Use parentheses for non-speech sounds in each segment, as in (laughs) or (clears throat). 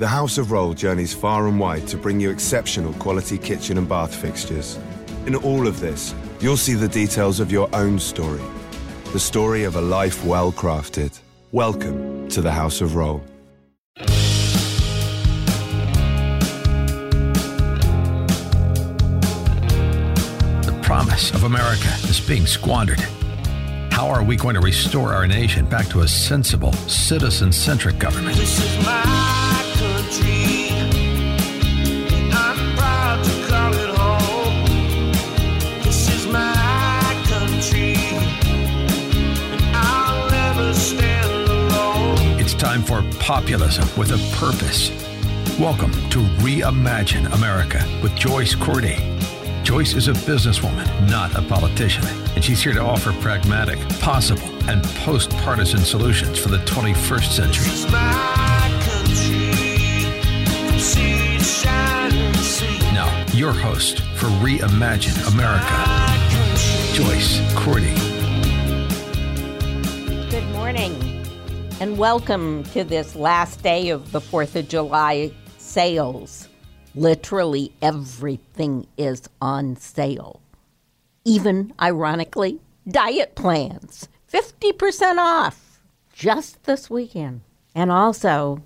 The House of Rohl journeys far and wide to bring you exceptional quality kitchen and bath fixtures. In all of this, you'll see the details of your own story. The story of a life well crafted. Welcome to the House of Rohl. The promise of America is being squandered. How are we going to restore our nation back to a sensible, citizen centric government? Time for populism with a purpose. Welcome to Reimagine America with Joyce Cordi. Joyce is a businesswoman, not a politician, and she's here to offer pragmatic, possible, and post partisan solutions for the 21st century. This is my country. From sea to shining sea. Now, your host for Reimagine America, Joyce Cordi. And welcome to this last day of the 4th of July sales. Literally everything is on sale. Even, ironically, diet plans. 50% off just this weekend. And also,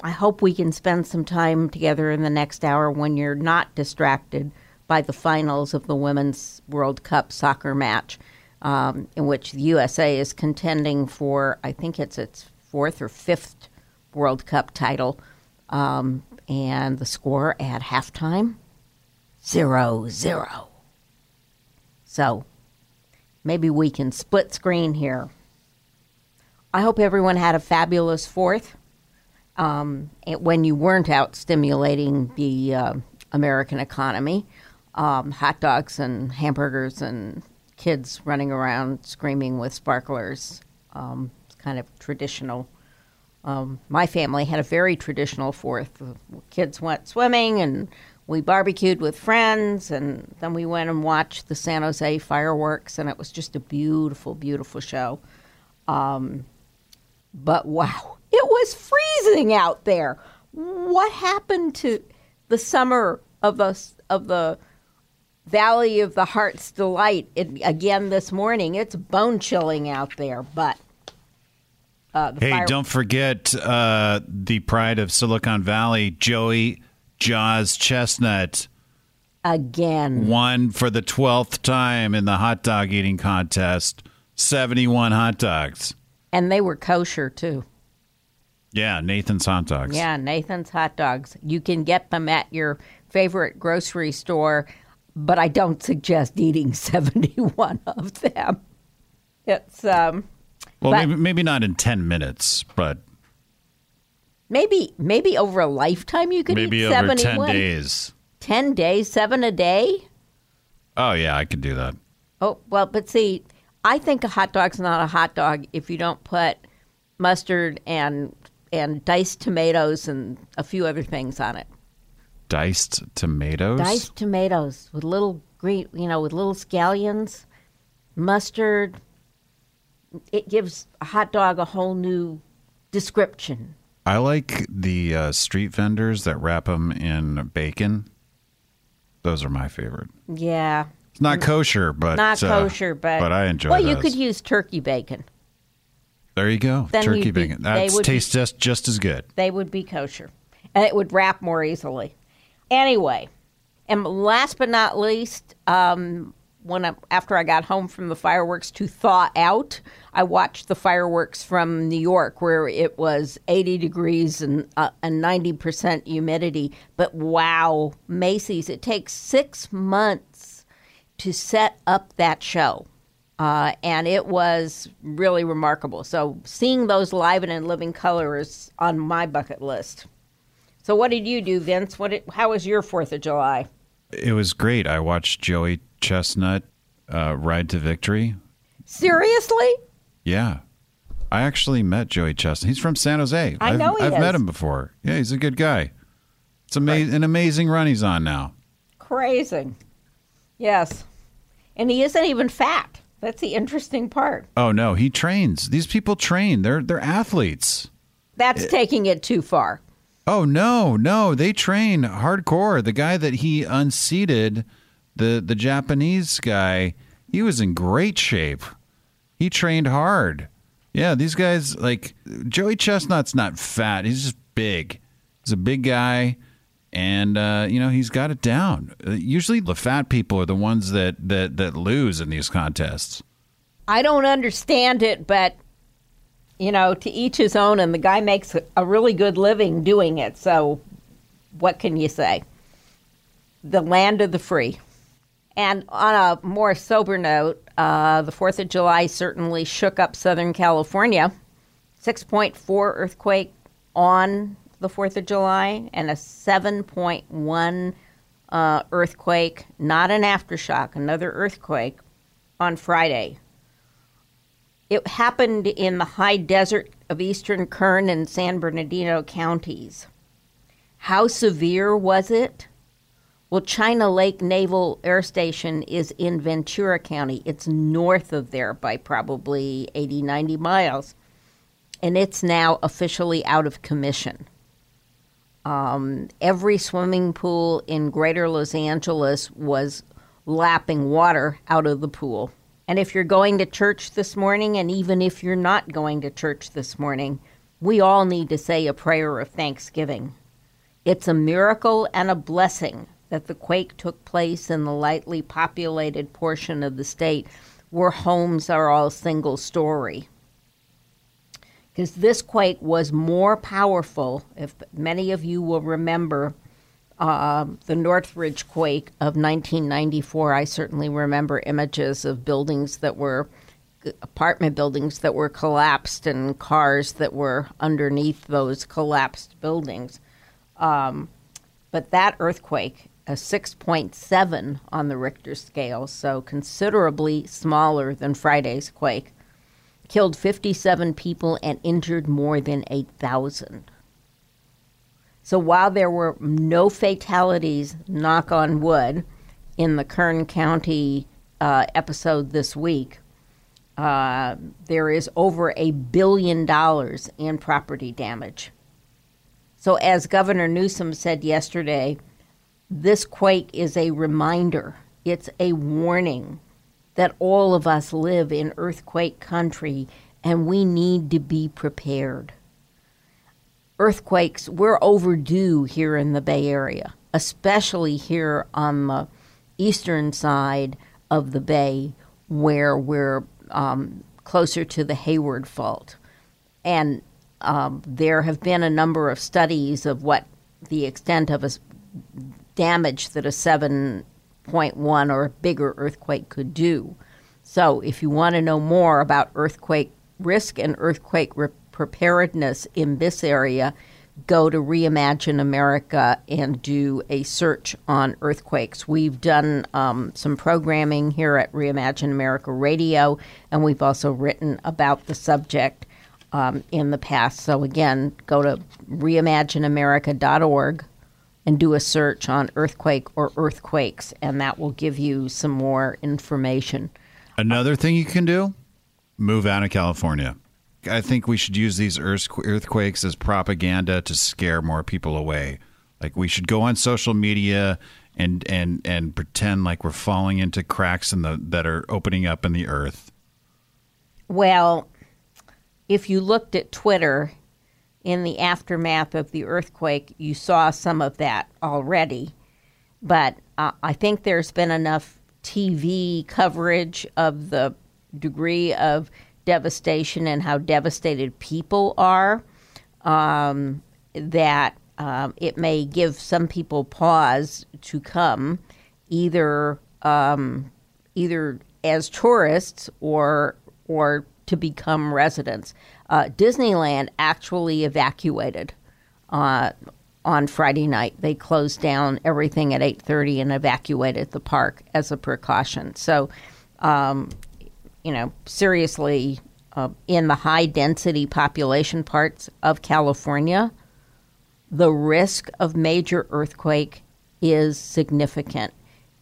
I hope we can spend some time together in the next hour when you're not distracted by the finals of the Women's World Cup soccer match, um, in which the USA is contending for, I think it's its fourth or fifth World Cup title. Um, and the score at halftime zero zero. So maybe we can split screen here. I hope everyone had a fabulous fourth um, when you weren't out stimulating the uh, American economy. Um, hot dogs and hamburgers and kids running around screaming with sparklers. Um, it's kind of traditional. Um, my family had a very traditional fourth. Kids went swimming and we barbecued with friends, and then we went and watched the San Jose fireworks, and it was just a beautiful, beautiful show. Um, but wow, (laughs) it was freezing out there. What happened to the summer of the of the Valley of the Heart's Delight it, again this morning? It's bone chilling out there, but uh, the Hey, fire- don't forget uh, the pride of Silicon Valley, Joey Jaws Chestnut, again. won for the 12th time in the hot dog eating contest. 71 hot dogs. And they were kosher too. Yeah, Nathan's hot dogs. Yeah, Nathan's hot dogs. You can get them at your favorite grocery store, but I don't suggest eating (laughs) 71 of them. It's um Well, But- maybe, maybe not in 10 minutes, but maybe maybe over a lifetime you could maybe eat over 10 71. days. 10 days, 7 a day? Oh, yeah, I could do that. Oh, well, but see, I think a hot dog's not a hot dog if you don't put mustard and and diced tomatoes and a few other things on it. Diced tomatoes? Diced tomatoes with little green, you know, with little scallions, mustard. It gives a hot dog a whole new description. I like the uh, street vendors that wrap them in bacon. Those are my favorite. Yeah, It's not kosher, but not uh, kosher, but but I enjoy. Well, you could use turkey bacon. There you go, Then turkey bacon. That would be- tastes just just as good. They would be kosher, and it would wrap more easily. Anyway, and last but not least, um, when I, after I got home from the fireworks to thaw out, I watched the fireworks from New York, where it was 80 degrees and uh, and 90 percent humidity. But wow, Macy's! It takes six months to set up that show. Uh, and it was really remarkable. So seeing those live and in living color is on my bucket list. So what did you do, Vince? What? Did, how was your Fourth of July? It was great. I watched Joey Chestnut uh, ride to victory. Seriously? Yeah, I actually met Joey Chestnut. He's from San Jose. I I've, know he I've is. met him before. Yeah, he's a good guy. It's ama- an amazing run he's on now. Crazy. Yes. And he isn't even fat. That's the interesting part. Oh no, he trains. These people train. They're they're athletes. That's taking it too far. Oh no, no, they train hardcore. The guy that he unseated, the the Japanese guy, he was in great shape. He trained hard. Yeah, these guys like Joey Chestnut's not fat. He's just big. He's a big guy, and uh, you know he's got it down. Usually, the fat people are the ones that that that lose in these contests. I don't understand it, but you know, to each his own, and the guy makes a really good living doing it. So, what can you say? The land of the free. And on a more sober note, uh, the 4th of July certainly shook up Southern California. 6.4 earthquake on the 4th of July, and a 7.1 uh, earthquake, not an aftershock, another earthquake on Friday. It happened in the high desert of eastern Kern and San Bernardino counties. How severe was it? Well, China Lake Naval Air Station is in Ventura County. It's north of there by probably 80, 90 miles. And it's now officially out of commission. Um, every swimming pool in greater Los Angeles was lapping water out of the pool. And if you're going to church this morning, and even if you're not going to church this morning, we all need to say a prayer of thanksgiving. It's a miracle and a blessing that the quake took place in the lightly populated portion of the state where homes are all single story. Because this quake was more powerful, if many of you will remember uh, the Northridge quake of 1994. I certainly remember images of buildings that were apartment buildings that were collapsed and cars that were underneath those collapsed buildings. Um, but that earthquake, a 6.7 on the Richter scale, so considerably smaller than Friday's quake, killed 57 people and injured more than 8,000. So while there were no fatalities, knock on wood, in the Kern County uh, episode this week, uh, there is over a billion dollars in property damage. So, as Governor Newsom said yesterday, this quake is a reminder, it's a warning that all of us live in earthquake country and we need to be prepared earthquakes, we're overdue here in the Bay Area, especially here on the eastern side of the Bay where we're um, closer to the Hayward Fault. And um, there have been a number of studies of what the extent of a damage that a 7.1 or bigger earthquake could do. So, if you want to know more about earthquake risk and earthquake re- preparedness in this area, go to Reimagine America and do a search on earthquakes. We've done um, some programming here at Reimagine America Radio, and we've also written about the subject um, in the past. So, again, go to reimagineamerica.org and do a search on earthquake or earthquakes, and that will give you some more information. Another thing you can do: move out of California. I think we should use these earthquakes as propaganda to scare more people away. Like we should go on social media and and and pretend like we're falling into cracks in the that are opening up in the earth. Well, if you looked at Twitter in the aftermath of the earthquake, you saw some of that already. But uh, I think there's been enough TV coverage of the degree of devastation and how devastated people are um, that um, it may give some people pause to come, either um, either as tourists or or to become residents. Uh, Disneyland actually evacuated uh, on Friday night. They closed down everything at eight thirty and evacuated the park as a precaution. So, um, you know, seriously, uh, in the high density population parts of California, the risk of major earthquake is significant.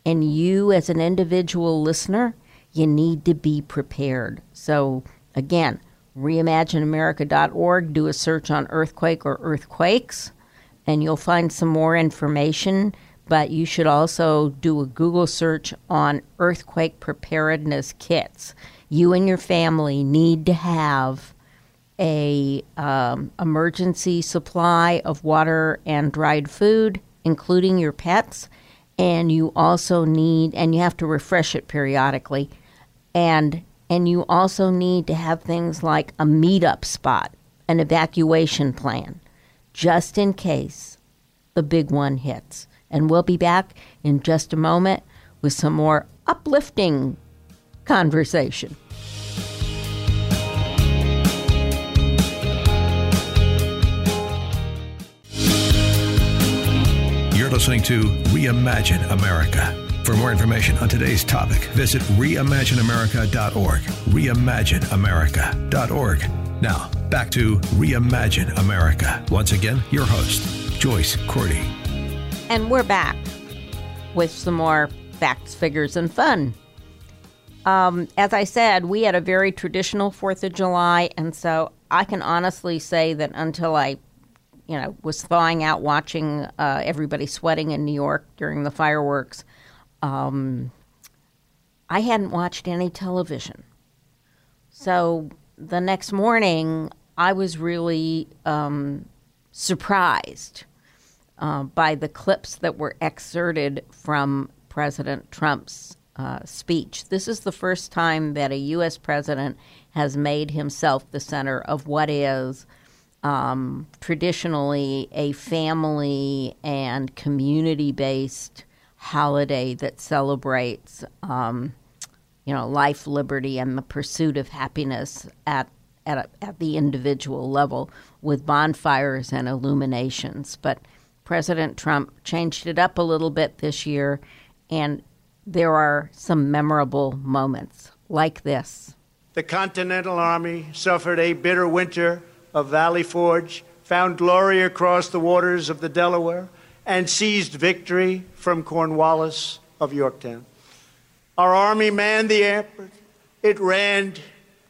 And you, as an individual listener, you need to be prepared. So, again, reimagineamerica.org, do a search on earthquake or earthquakes. and you'll find some more information. But you should also do a Google search on earthquake preparedness kits. You and your family need to have a um, emergency supply of water and dried food, including your pets, and you also need and you have to refresh it periodically, and and you also need to have things like a meetup spot, an evacuation plan, just in case the big one hits. And we'll be back in just a moment with some more uplifting conversation. You're listening to Reimagine America. For more information on today's topic, visit reimagineamerica.org. Reimagineamerica.org. Now, back to Reimagine America. Once again, your host, Joyce Cordi. And we're back with some more facts, figures, and fun. Um, as I said, we had a very traditional Fourth of July, and so I can honestly say that until I, you know, was thawing out watching uh, everybody sweating in New York during the fireworks, um, I hadn't watched any television. So the next morning, I was really um, surprised uh, by the clips that were excerpted from President Trump's uh, speech. This is the first time that a U.S. president has made himself the center of what is um, traditionally a family and community based holiday that celebrates, um, you know, life, liberty, and the pursuit of happiness at at, a, at the individual level with bonfires and illuminations. But President Trump changed it up a little bit this year, and there are some memorable moments like this. The Continental Army suffered a bitter winter of Valley Forge, found glory across the waters of the Delaware, and seized victory from Cornwallis of Yorktown. Our Army manned the airport, it ran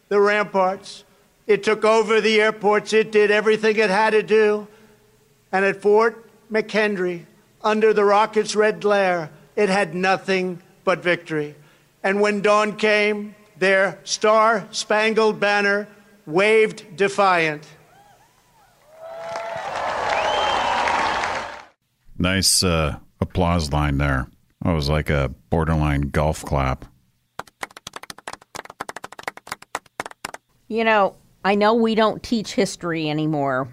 the ramparts, it took over the airports, it did everything it had to do. And at Fort McHenry, under the rocket's red glare, it had nothing but victory. And when dawn came, their star spangled banner waved defiant. Nice uh, applause line there. That was like a borderline golf clap. You know, I know we don't teach history anymore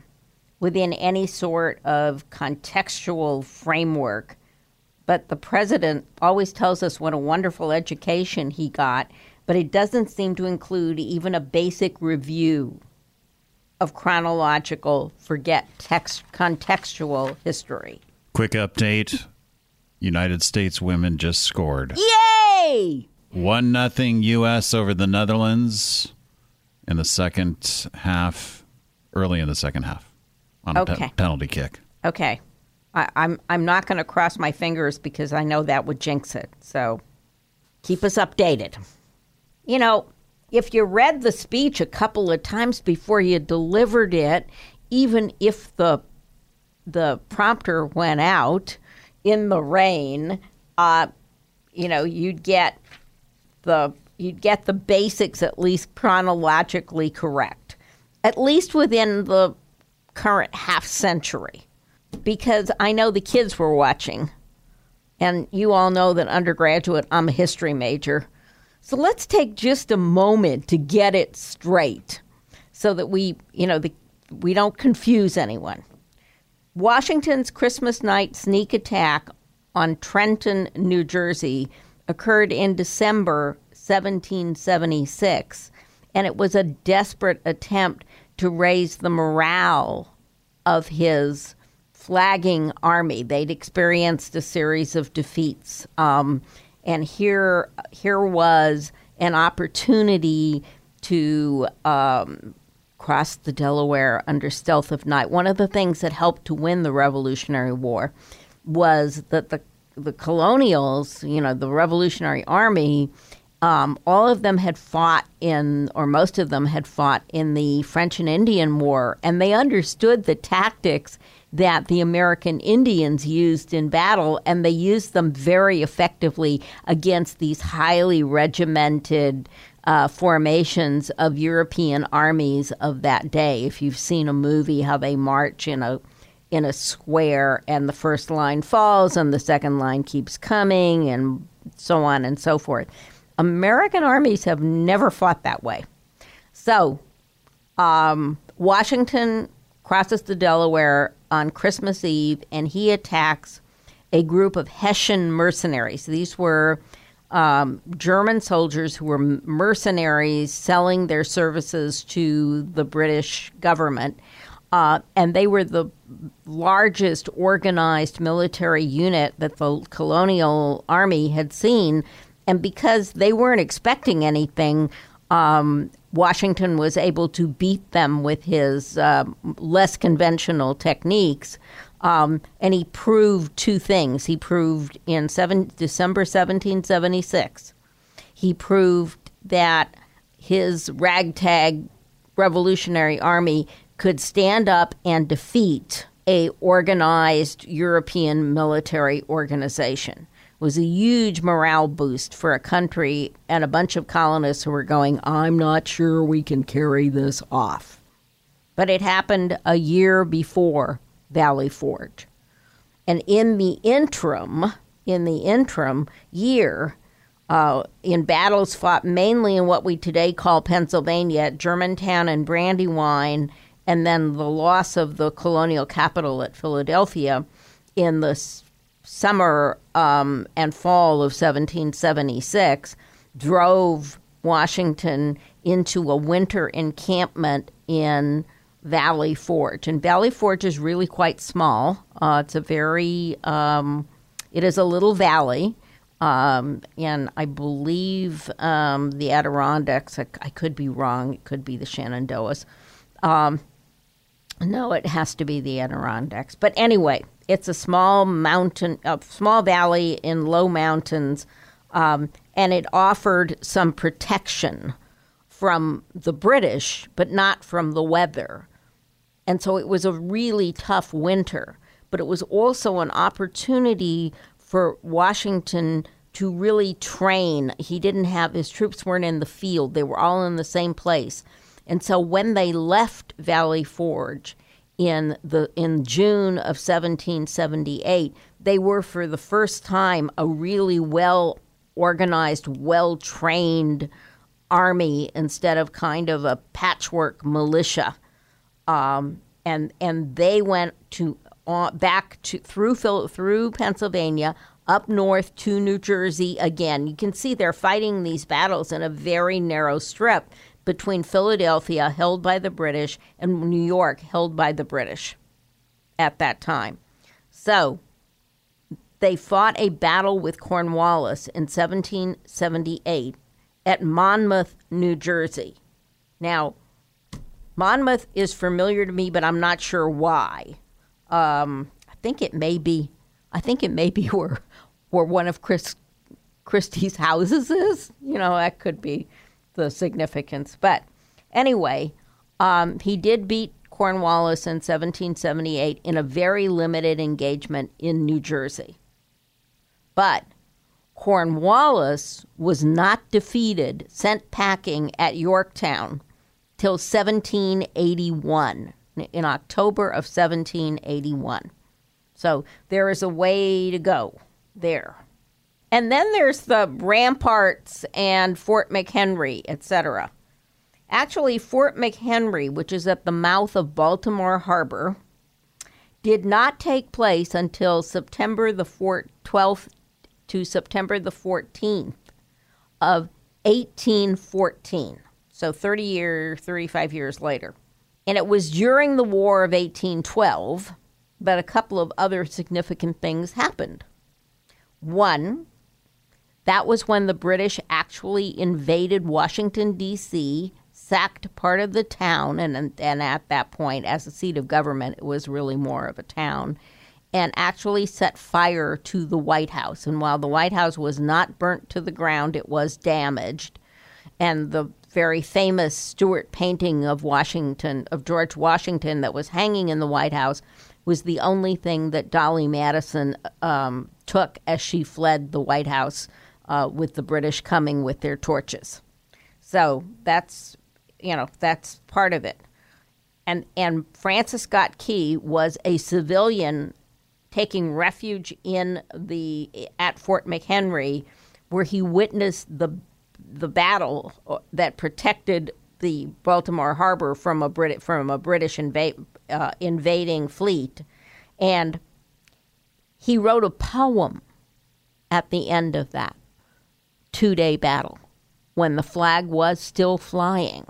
within any sort of contextual framework, but the president always tells us what a wonderful education he got, but it doesn't seem to include even a basic review of chronological, forget text, contextual history. Quick update United States women just scored. Yay! 1 nothing U.S. over the Netherlands in the second half, early in the second half on a pe- Okay. penalty kick. Okay. I, I'm I'm not going to cross my fingers because I know that would jinx it. So keep us updated. You know, if you read the speech a couple of times before you delivered it, even if the the prompter went out in the rain, uh, you know, you'd get the you'd get the basics at least chronologically correct, at least within the current half century, because I know the kids were watching, and you all know that undergraduate I'm a history major, so let's take just a moment to get it straight, so that we you know the, we don't confuse anyone. Washington's Christmas night sneak attack on Trenton, New Jersey, occurred in December 1776, and it was a desperate attempt to raise the morale of his flagging army. They'd experienced a series of defeats, um, and here, here was an opportunity to um, cross the Delaware under stealth of night. One of the things that helped to win the Revolutionary War was that the the colonials, you know, the Revolutionary Army, um, all of them had fought in, or most of them had fought in the French and Indian War, and they understood the tactics that the American Indians used in battle, and they used them very effectively against these highly regimented uh, formations of European armies of that day. If you've seen a movie, how they march in a in a square, and the first line falls, and the second line keeps coming, and so on and so forth. American armies have never fought that way. So, um, Washington crosses the Delaware on Christmas Eve and he attacks a group of Hessian mercenaries. These were um, German soldiers who were mercenaries selling their services to the British government. Uh, and they were the largest organized military unit that the colonial army had seen. And because they weren't expecting anything, um, Washington was able to beat them with his uh, less conventional techniques. Um, and he proved two things. He proved in seven, December 1776, he proved that his ragtag revolutionary army could stand up and defeat a organized European military organization was a huge morale boost for a country and a bunch of colonists who were going, I'm not sure we can carry this off. But it happened a year before Valley Forge. And in the interim, in the interim year, uh, in battles fought mainly in what we today call Pennsylvania, Germantown and Brandywine, and then the loss of the colonial capital at Philadelphia in the summer um, and fall of 1776 drove Washington into a winter encampment in Valley Forge. And Valley Forge is really quite small. Uh, it's a very, um, it is a little valley. Um, and I believe um, the Adirondacks, I, I, could be wrong, it could be the Shenandoahs. Um, no, it has to be the Adirondacks. But anyway, it's a small mountain, a small valley in low mountains, um, and it offered some protection from the British, but not from the weather. And so it was a really tough winter, but it was also an opportunity for Washington to really train. He didn't have his troops weren't in the field, they were all in the same place. And so when they left Valley Forge, in the in June of 1778, they were for the first time a really well organized, well trained army instead of kind of a patchwork militia. Um, and and they went to uh, back to through through Pennsylvania up north to New Jersey again. You can see they're fighting these battles in a very narrow strip between Philadelphia, held by the British, and New York, held by the British at that time. So they fought a battle with Cornwallis in 1778 at Monmouth, New Jersey. Now, Monmouth is familiar to me, but I'm not sure why. Um, I think it may be. I think it may be where where one of Chris Christie's houses is. You know, that could be the significance. But anyway, um, he did beat Cornwallis in 1778 in a very limited engagement in New Jersey. But Cornwallis was not defeated, sent packing at Yorktown till 1781, in October of 1781. So there is a way to go there. And then there's the ramparts and Fort McHenry, etc. Actually, Fort McHenry, which is at the mouth of Baltimore Harbor, did not take place until September the 12th to September the 14th of 1814. So 30 years, 35 years later. And it was during the War of 1812 that a couple of other significant things happened. One, that was when the British actually invaded Washington, D.C., sacked part of the town, and, and at that point, as a seat of government, it was really more of a town, and actually set fire to the White House. And while the White House was not burnt to the ground, it was damaged. And the very famous Stuart painting of Washington, of George Washington, that was hanging in the White House, was the only thing that Dolly Madison um, took as she fled the White House uh, with the British coming with their torches. So that's, you know, that's part of it. And, and Francis Scott Key was a civilian taking refuge in the at Fort McHenry, where he witnessed the the battle that protected the Baltimore Harbor from a Brit from a British inva- uh, invading fleet, and he wrote a poem at the end of that two day battle when the flag was still flying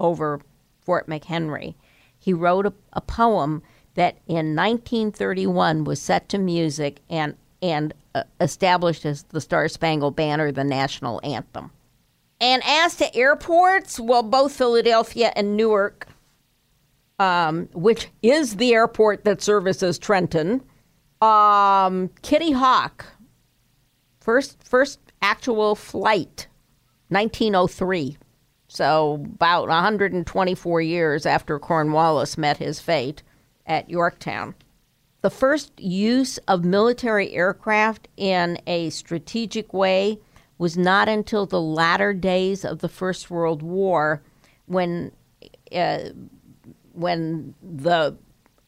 over Fort McHenry. He wrote a, a poem that in 1931 was set to music and and uh, established as the Star Spangled Banner, the national anthem. And as to airports, well, both Philadelphia and Newark, um, which is the airport that services Trenton, um, Kitty Hawk, first first actual flight, 1903. So about 124 years after Cornwallis met his fate at Yorktown. The first use of military aircraft in a strategic way was not until the latter days of the First World War, when uh, when the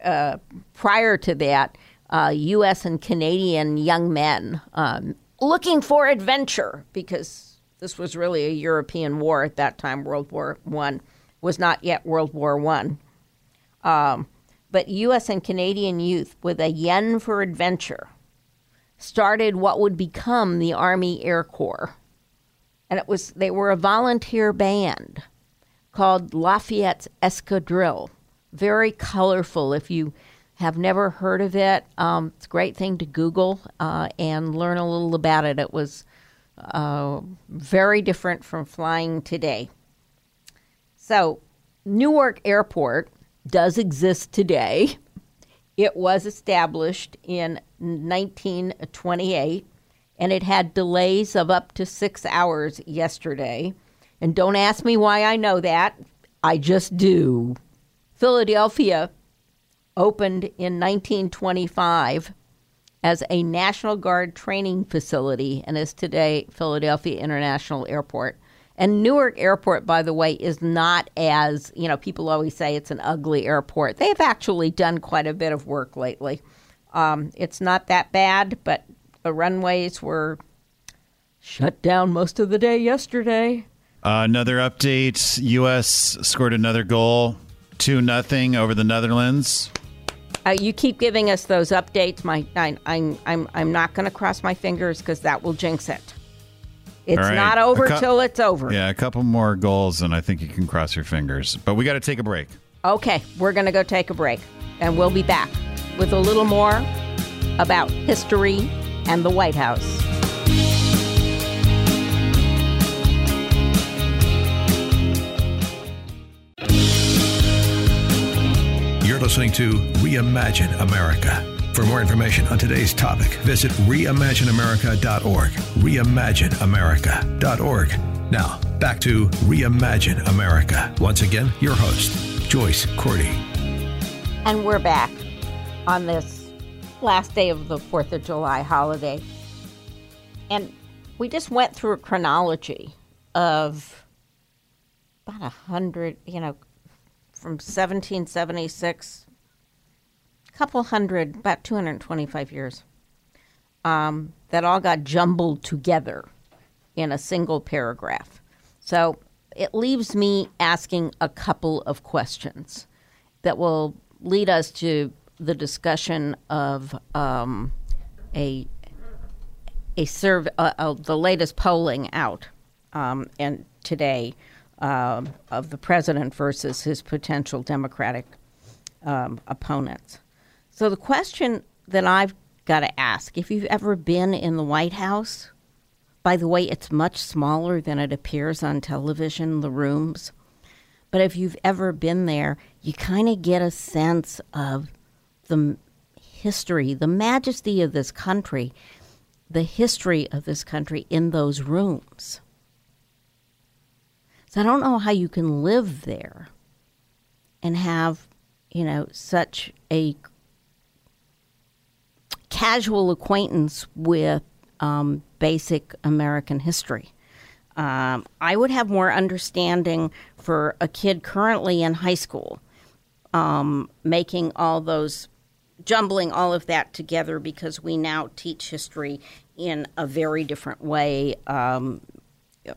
uh, prior to that, uh, U.S. and Canadian young men um, looking for adventure because this was really a European war at that time. World War One was not yet World War One. Um, but U.S. and Canadian youth with a yen for adventure started what would become the Army Air Corps. And it was they were a volunteer band called Lafayette's Escadrille. Very colorful. If you have never heard of it, um, it's a great thing to Google uh, and learn a little about it. It was uh, very different from flying today. So, Newark Airport does exist today. It was established in 1928 and it had delays of up to six hours yesterday. And don't ask me why I know that, I just do. Philadelphia opened in 1925 as a National Guard training facility and is today Philadelphia International Airport. And Newark Airport, by the way, is not as, you know, people always say it's an ugly airport. They've actually done quite a bit of work lately. Um, it's not that bad, but the runways were shut down most of the day yesterday. Uh, another update: U.S. scored another goal, two nothing over the Netherlands. Uh, you keep giving us those updates. My, I, I'm, I'm, I'm not going to cross my fingers because that will jinx it. It's right. not over A cou- till it's over. Yeah, a couple more goals, and I think you can cross your fingers. But we got to take a break. Okay, we're going to go take a break, and we'll be back with a little more about history and the White House. Listening to Reimagine America. For more information on today's topic, visit reimagineamerica.org. Reimagineamerica.org. Now, back to Reimagine America. Once again, your host, Joyce Cordi. And we're back on this last day of the 4th of July holiday. And we just went through a chronology of about a hundred, you know, from 1776, a couple hundred, about 225 years, um, that all got jumbled together in a single paragraph. So it leaves me asking a couple of questions that will lead us to the discussion of um, a a survey, uh, uh, the latest polling out, um, and today um, of the president versus his potential Democratic um, opponents. So the question that I've got to ask: If you've ever been in the White House, by the way, it's much smaller than it appears on television. The rooms, but if you've ever been there, you kind of get a sense of the history, the majesty of this country, the history of this country in those rooms. So I don't know how you can live there and have, you know, such a casual acquaintance with um, basic American history. Um, I would have more understanding for a kid currently in high school, um, making all those, jumbling all of that together because we now teach history in a very different way, um,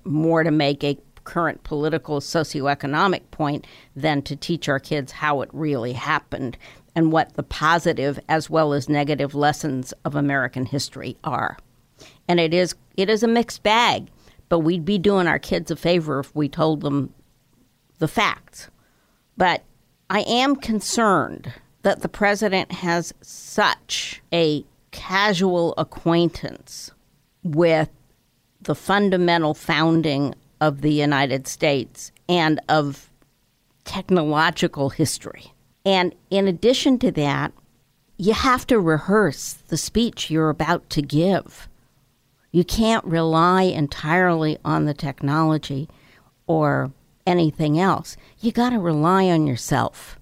more to make a current political socioeconomic point than to teach our kids how it really happened and what the positive as well as negative lessons of American history are. And it is it is a mixed bag, but we'd be doing our kids a favor if we told them the facts. But I am concerned that the president has such a casual acquaintance with the fundamental founding of the United States and of technological history. And in addition to that, you have to rehearse the speech you're about to give. You can't rely entirely on the technology or anything else. You got to rely on yourself.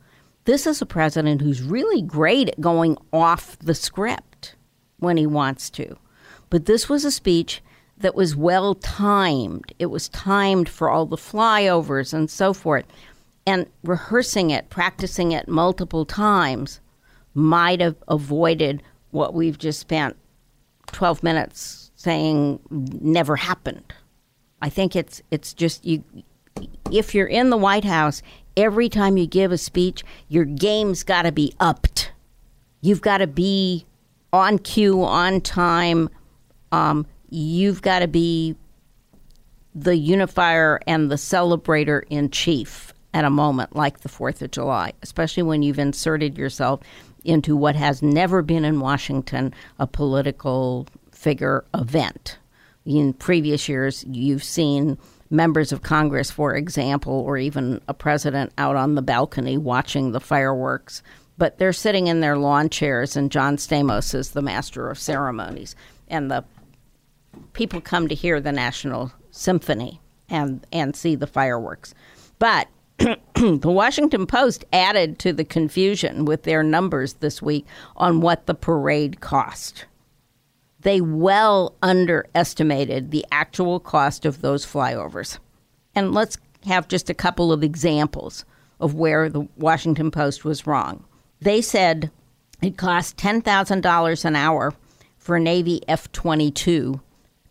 This is a president who's really great at going off the script when he wants to. But this was a speech that was well timed. It was timed for all the flyovers and so forth. And rehearsing it, practicing it multiple times might have avoided what we've just spent 12 minutes saying never happened. I think it's it's just you if you're in the White House, every time you give a speech, your game's got to be upped. You've got to be on cue, on time. Um, you've got to be the unifier and the celebrator in chief at a moment like the 4th of July, especially when you've inserted yourself into what has never been in Washington a political figure event. In previous years, you've seen members of Congress, for example, or even a president out on the balcony watching the fireworks, but they're sitting in their lawn chairs, and John Stamos is the master of ceremonies. And the people come to hear the National Symphony and, and see the fireworks. But (clears throat) the Washington Post added to the confusion with their numbers this week on what the parade cost. They well underestimated the actual cost of those flyovers. And let's have just a couple of examples of where the Washington Post was wrong. They said it cost $10,000 an hour for a Navy F 22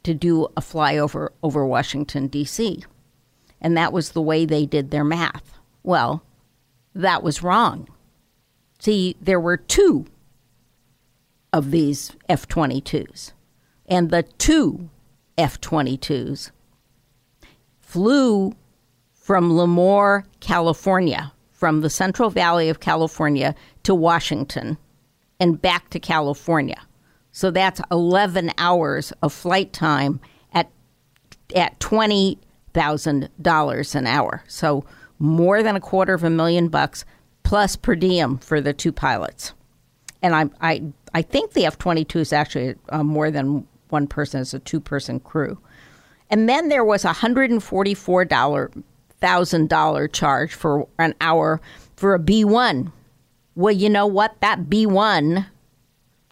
to do a flyover over Washington, D.C. And that was the way they did their math. Well, that was wrong. See, there were two of these F 22s, and the two F 22s flew from Lemoore, California, from the Central Valley of California to Washington and back to California. So that's 11 hours of flight time at at $20,000 an hour. So more than a quarter of a million bucks plus per diem for the two pilots. And I I I think the F-22 is actually uh, more than one person. It's a two-person crew. And then there was a $144 thousand charge for an hour for a B one. Well, you know what? That B one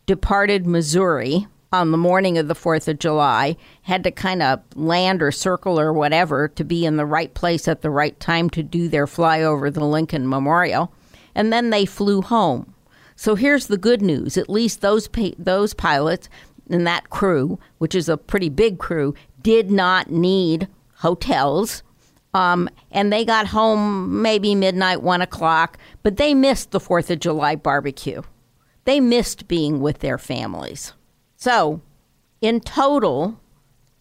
departed Missouri on the morning of the 4th of July, had to kind of land or circle or whatever to be in the right place at the right time to do their flyover the Lincoln Memorial. And then they flew home. So here's the good news at least those, those pilots and that crew, which is a pretty big crew, did not need hotels. Um, and they got home maybe midnight, one o'clock, but they missed the 4th of July barbecue. They missed being with their families. So, in total,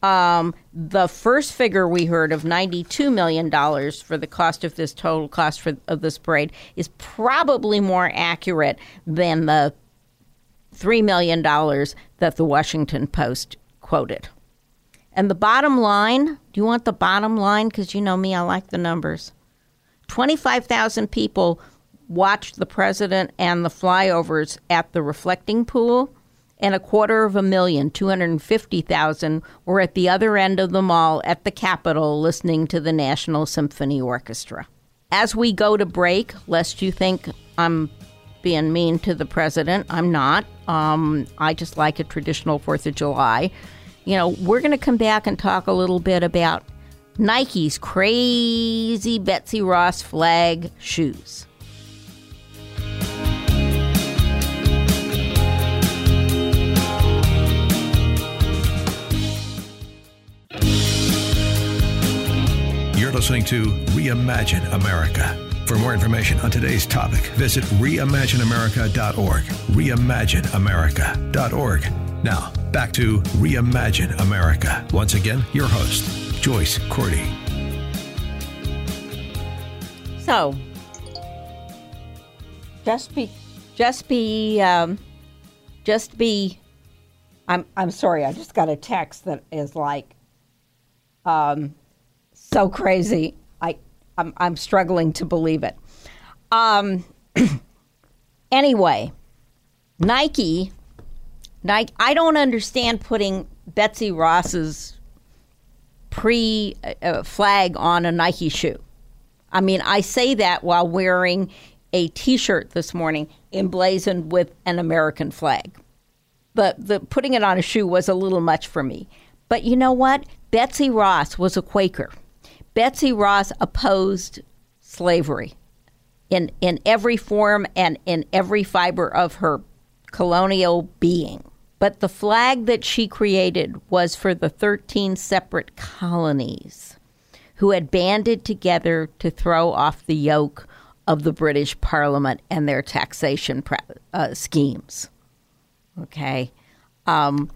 um, the first figure we heard of $92 million for the cost of this total cost for, of this parade is probably more accurate than the $3 million that the Washington Post quoted. And the bottom line do you want the bottom line? Because you know me, I like the numbers. 25,000 people watched the president and the flyovers at the reflecting pool, and a quarter of a million, 250,000, were at the other end of the mall at the Capitol listening to the National Symphony Orchestra. As we go to break, lest you think I'm being mean to the president, I'm not. Um, I just like a traditional 4th of July. You know, we're going to come back and talk a little bit about Nike's crazy Betsy Ross flag shoes. You're listening to Reimagine America. For more information on today's topic, visit reimagineamerica.org. Reimagineamerica.org. Now, back to Reimagine America. Once again, your host, Joyce Cordi. So, just be, just be, um, just be. I'm I'm sorry. I just got a text that is like, um, so crazy. I I'm I'm struggling to believe it. Um. (clears throat) anyway, Nike. Nike. I don't understand putting Betsy Ross's pre uh, flag on a Nike shoe. I mean, I say that while wearing a T-shirt this morning emblazoned with an American flag. But the putting it on a shoe was a little much for me. But you know what? Betsy Ross was a Quaker. Betsy Ross opposed slavery in in every form and in every fiber of her colonial being. But the flag that she created was for the 13 separate colonies who had banded together to throw off the yoke of the British Parliament and their taxation pre- uh, schemes. Okay, um,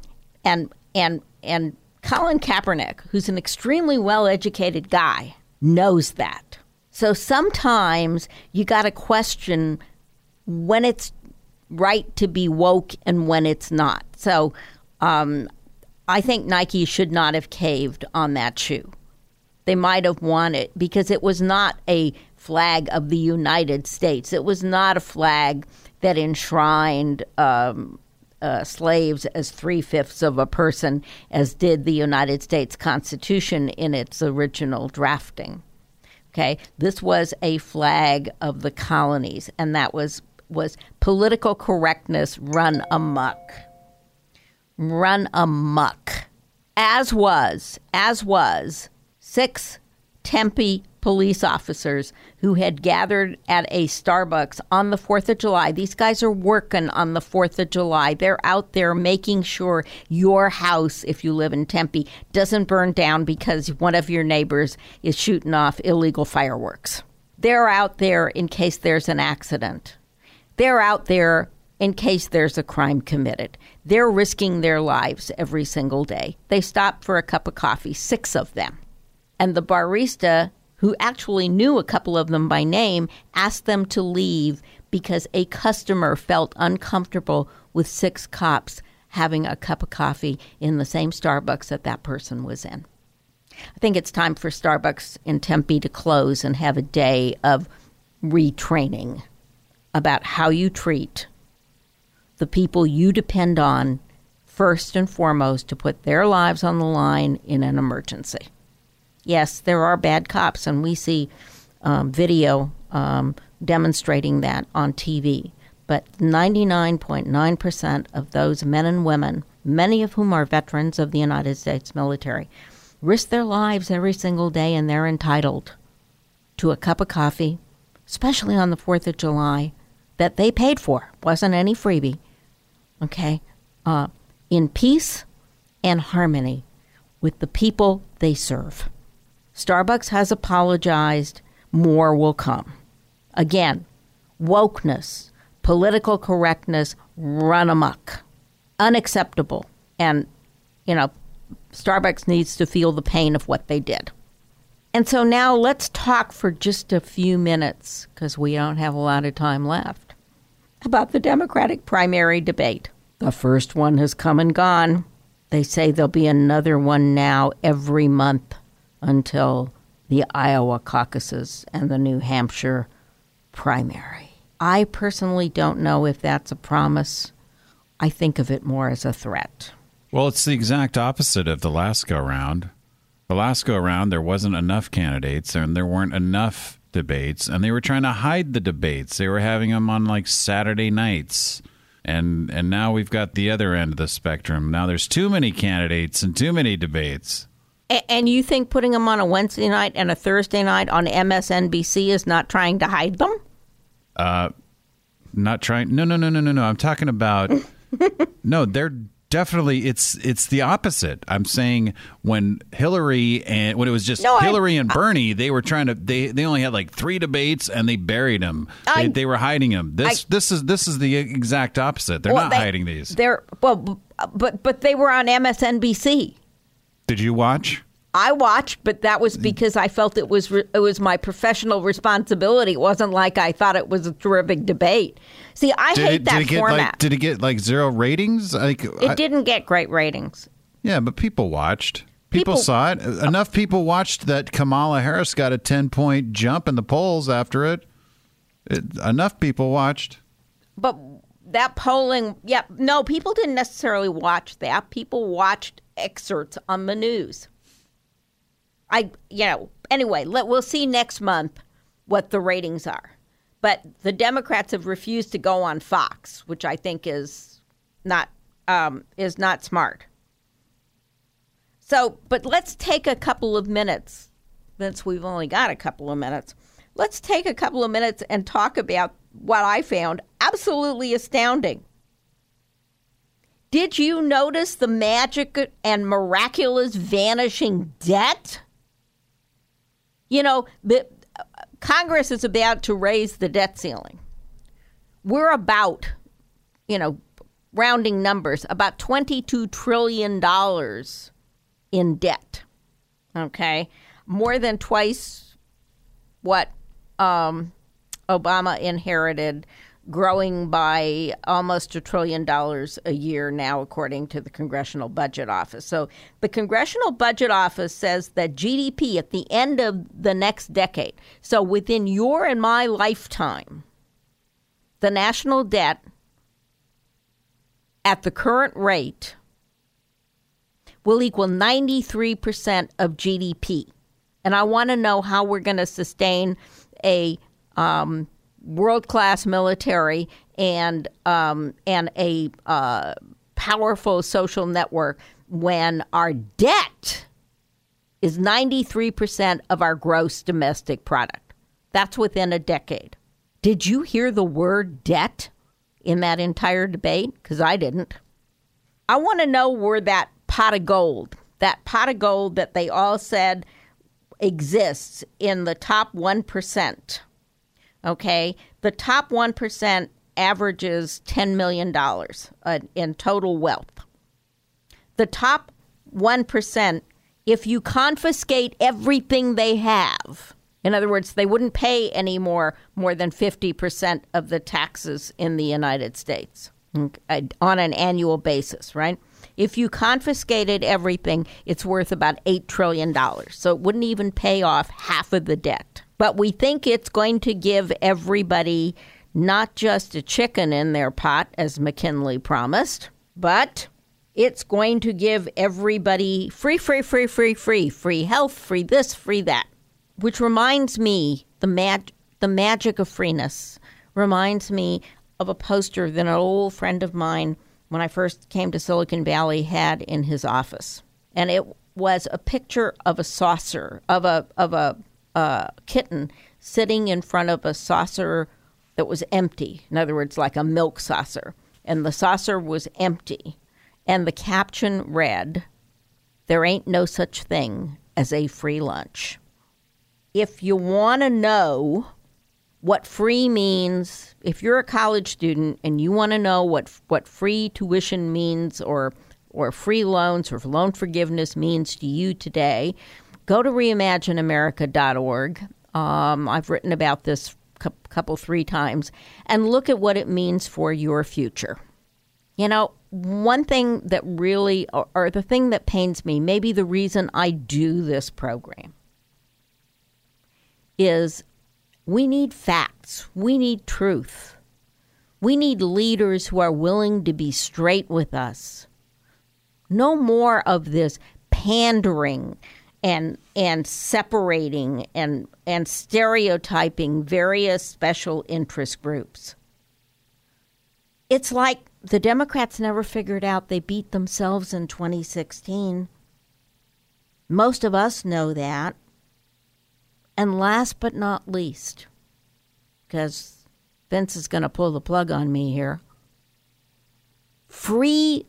and and and Colin Kaepernick, who's an extremely well-educated guy, knows that. So sometimes you got to question when it's right to be woke and when it's not. So um, I think Nike should not have caved on that shoe they might have won it because it was not a flag of the United States. It was not a flag that enshrined um, uh, slaves as three fifths of a person, as did the United States Constitution in its original drafting. Okay, this was a flag of the colonies, and that was was political correctness run amok. Run amok, as was as was six Tempe police officers who had gathered at a Starbucks on the 4th of July. These guys are working on the 4th of July. They're out there making sure your house, if you live in Tempe, doesn't burn down because one of your neighbors is shooting off illegal fireworks. They're out there in case there's an accident. They're out there in case there's a crime committed. They're risking their lives every single day. They stop for a cup of coffee, six of them. And the barista, who actually knew a couple of them by name, asked them to leave because a customer felt uncomfortable with six cops having a cup of coffee in the same Starbucks that that person was in. I think it's time for Starbucks in Tempe to close and have a day of retraining about how you treat the people you depend on first and foremost to put their lives on the line in an emergency. Yes, there are bad cops, and we see um, video um, demonstrating that on TV. But 99.9% of those men and women, many of whom are veterans of the United States military, risk their lives every single day, and they're entitled to a cup of coffee, especially on the 4th of July, that they paid for. Wasn't any freebie. Okay? Uh, in peace and harmony with the people they serve. Starbucks has apologized. More will come. Again, wokeness, political correctness run amok. Unacceptable. And, you know, Starbucks needs to feel the pain of what they did. And so now let's talk for just a few minutes, because we don't have a lot of time left, about the Democratic primary debate. The first one has come and gone. They say there'll be another one now every month until the Iowa caucuses and the New Hampshire primary. I personally don't know if that's a promise. I think of it more as a threat. Well, it's the exact opposite of the last go round. The last go round, there wasn't enough candidates and there weren't enough debates, and they were trying to hide the debates. They were having them on like Saturday nights. And and now we've got the other end of the spectrum. Now there's too many candidates and too many debates. And you think putting them on a Wednesday night and a Thursday night on MSNBC is not trying to hide them? Uh, not trying. No, no, no, no, no, no. I'm talking about. (laughs) no, they're definitely. It's it's the opposite. I'm saying when Hillary and when it was just No, I- Hillary and Bernie, they were trying to. They they only had like three debates and they buried them. I- they, they were hiding them. This I- this is this is the exact opposite. They're Well, not they- hiding these. They're well, but but they were on MSNBC. Did you watch? I watched, but that was mm. because I felt it was re- it was my professional responsibility. It wasn't like I thought it was a terrific debate. See, I Did hate it, that did it get format. like did it get like zero ratings? Like it I- didn't get great ratings. Yeah, but people watched. People, People- saw it. Enough people watched that Kamala Harris got a 10 point jump in the polls after it. it enough people watched. But that polling, yeah, no, people didn't necessarily watch that. People watched excerpts on the news. I, you know, anyway, let, we'll see next month what the ratings are. But the Democrats have refused to go on Fox, which I think is not um, is not smart. So, but let's take a couple of minutes, since we've only got a couple of minutes. Let's take a couple of minutes and talk about what I found absolutely astounding. Did you notice the magic and miraculous vanishing debt? You know, the, Congress is about to raise the debt ceiling. We're about, you know, rounding numbers, about $22 trillion in debt. Okay? More than twice what um, Obama inherited, growing by almost a trillion dollars a year now, according to the Congressional Budget Office. So the Congressional Budget Office says that GDP at the end of the next decade, so within your and my lifetime, the national debt at the current rate will equal 93% of GDP. And I want to know how we're going to sustain a um, world class military and um, and a uh, powerful social network when our debt is 93% of our gross domestic product. That's within a decade. Did you hear the word debt in that entire debate? Because I didn't. I want to know where that pot of gold, that pot of gold that they all said exists in the top 1%. Okay? The top 1% averages $10 million uh, in total wealth. The top 1%, if you confiscate everything they have, in other words, they wouldn't pay any more more than 50% of the taxes in the United States on an annual basis, right? If you confiscated everything, it's worth about $8 trillion. So it wouldn't even pay off half of the debt. But we think it's going to give everybody not just a chicken in their pot, as McKinley promised, but it's going to give everybody free, free, free, free, free, free health, free this, free that. Which reminds me, the mag- the magic of freeness reminds me of a poster that an old friend of mine, when I first came to Silicon Valley, had in his office, and it was a picture of a saucer of a of a uh, kitten sitting in front of a saucer that was empty. In other words, like a milk saucer, and the saucer was empty, and the caption read, "There ain't no such thing as a free lunch." if you want to know what free means, if you're a college student and you want to know what what free tuition means or or free loans or loan forgiveness means to you today, go to reimagineamerica.org. Um, I've written about this a couple three times and look at what it means for your future. You know, one thing that really, or, or the thing that pains me, maybe the reason I do this program, is We need facts. We need truth. We need leaders who are willing to be straight with us. No more of this pandering and and separating and and stereotyping various special interest groups. It's like the Democrats never figured out they beat themselves in 2016. Most of us know that. And last but not least, because Vince is going to pull the plug on me here, free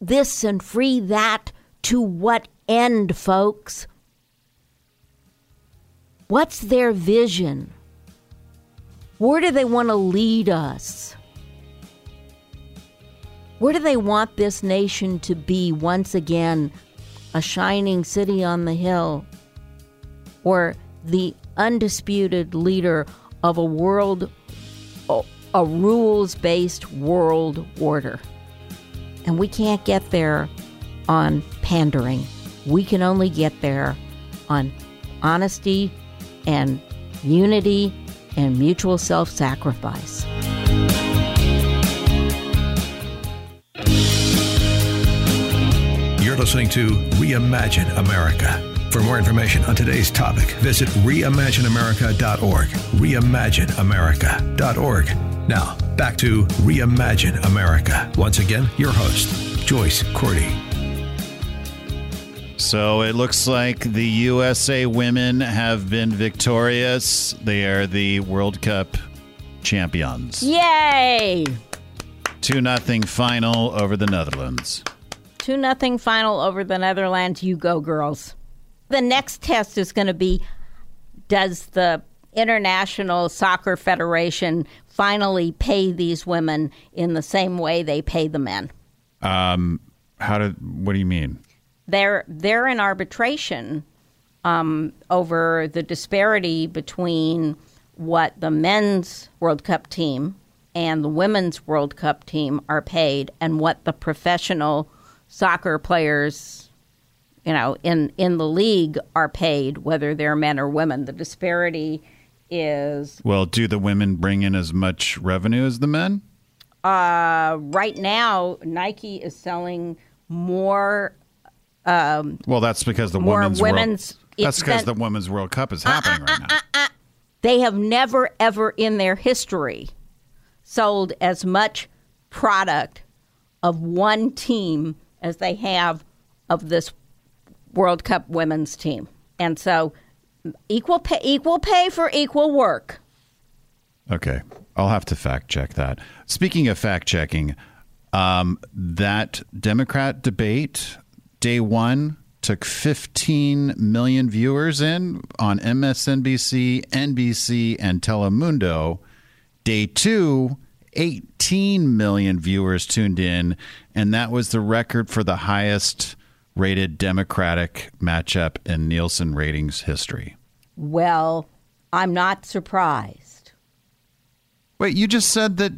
this and free that to what end, folks? What's their vision? Where do they want to lead us? Where do they want this nation to be once again a shining city on the hill or the undisputed leader of a world, a rules based world order? And we can't get there on pandering. We can only get there on honesty and unity and mutual self sacrifice. You're listening to Reimagine America. For more information on today's topic, visit reimagineamerica.org. Reimagineamerica.org. Now, back to Reimagine America. Once again, your host, Joyce Cordi. So it looks like the USA women have been victorious. They are the World Cup champions. Yay! 2 nothing final over the Netherlands. 2 nothing final over the Netherlands. You go, girls. The next test is going to be Does the International Soccer Federation finally pay these women in the same way they pay the men? Um, how did? What do you mean? They're they're in arbitration um, over the disparity between what the men's World Cup team and the women's World Cup team are paid, and what the professional soccer players, you know, in in the league are paid, whether they're men or women. The disparity is Well, do the women bring in as much revenue as the men? uh, right now Nike is selling more Um, well, that's because the women's, women's- World, that's because the women's World Cup is happening right now. Uh, uh, uh, they have never, ever in their history sold as much product of one team as they have of this World Cup women's team. And so, equal pay, equal pay for equal work. Okay, I'll have to fact check that. Speaking of fact checking, um, that Democrat debate day one took 15 million viewers in on MSNBC, NBC, and Telemundo. Day two, 18 million viewers tuned in, and that was the record for the highest rated Democratic matchup in Nielsen ratings history. Well, I'm not surprised. Wait, you just said that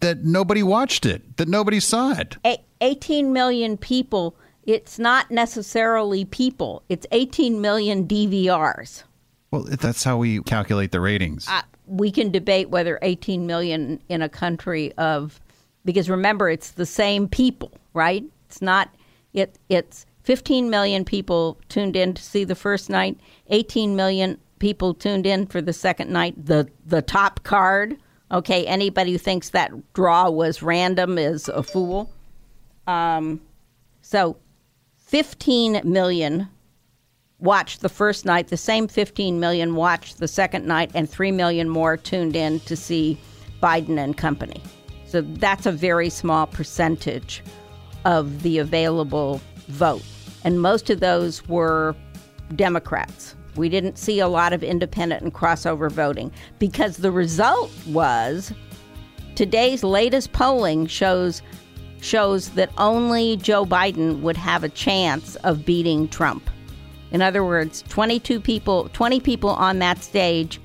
that nobody watched it, that nobody saw it. A- 18 million people, it's not necessarily people, it's 18 million DVRs. Well, that's how we calculate the ratings. uh, we can debate whether 18 million in a country of because remember it's the same people right it's not it it's 15 million people tuned in to see the first night 18 million people tuned in for the second night the the top card okay anybody who thinks that draw was random is a fool um so 15 million watched the first night, the same 15 million watched the second night, and 3 million more tuned in to see Biden and company. So that's a very small percentage of the available vote. And most of those were Democrats. We didn't see a lot of independent and crossover voting because the result was today's latest polling shows shows that only Joe Biden would have a chance of beating Trump. In other words, 22 people, 20 people on that stage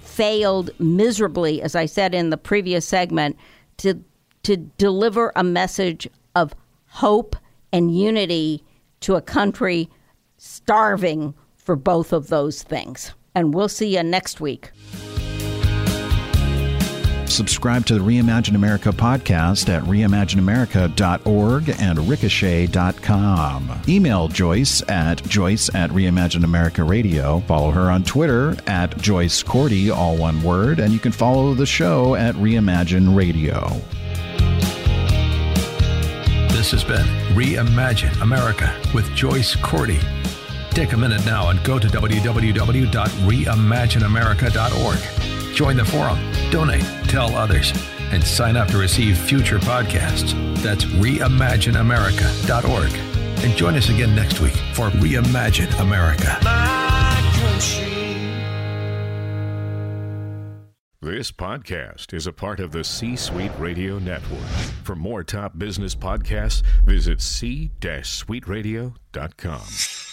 failed miserably, as I said in the previous segment, to to deliver a message of hope and unity to a country starving for both of those things. And we'll see you next week. Subscribe to the Reimagine America podcast at reimagineamerica.org and ricochet.com. Email Joyce at joyce at Reimagine America Radio. Follow her on Twitter at Joyce Cordi, all one word, and you can follow the show at Reimagine Radio. This has been Reimagine America with Joyce Cordi. Take a minute now and go to www.reimagineamerica.org. Join the forum, donate, tell others, and sign up to receive future podcasts. That's reimagineamerica.org. And join us again next week for Reimagine America. This podcast is a part of the C Suite Radio Network. For more top business podcasts, visit c-suiteradio.com.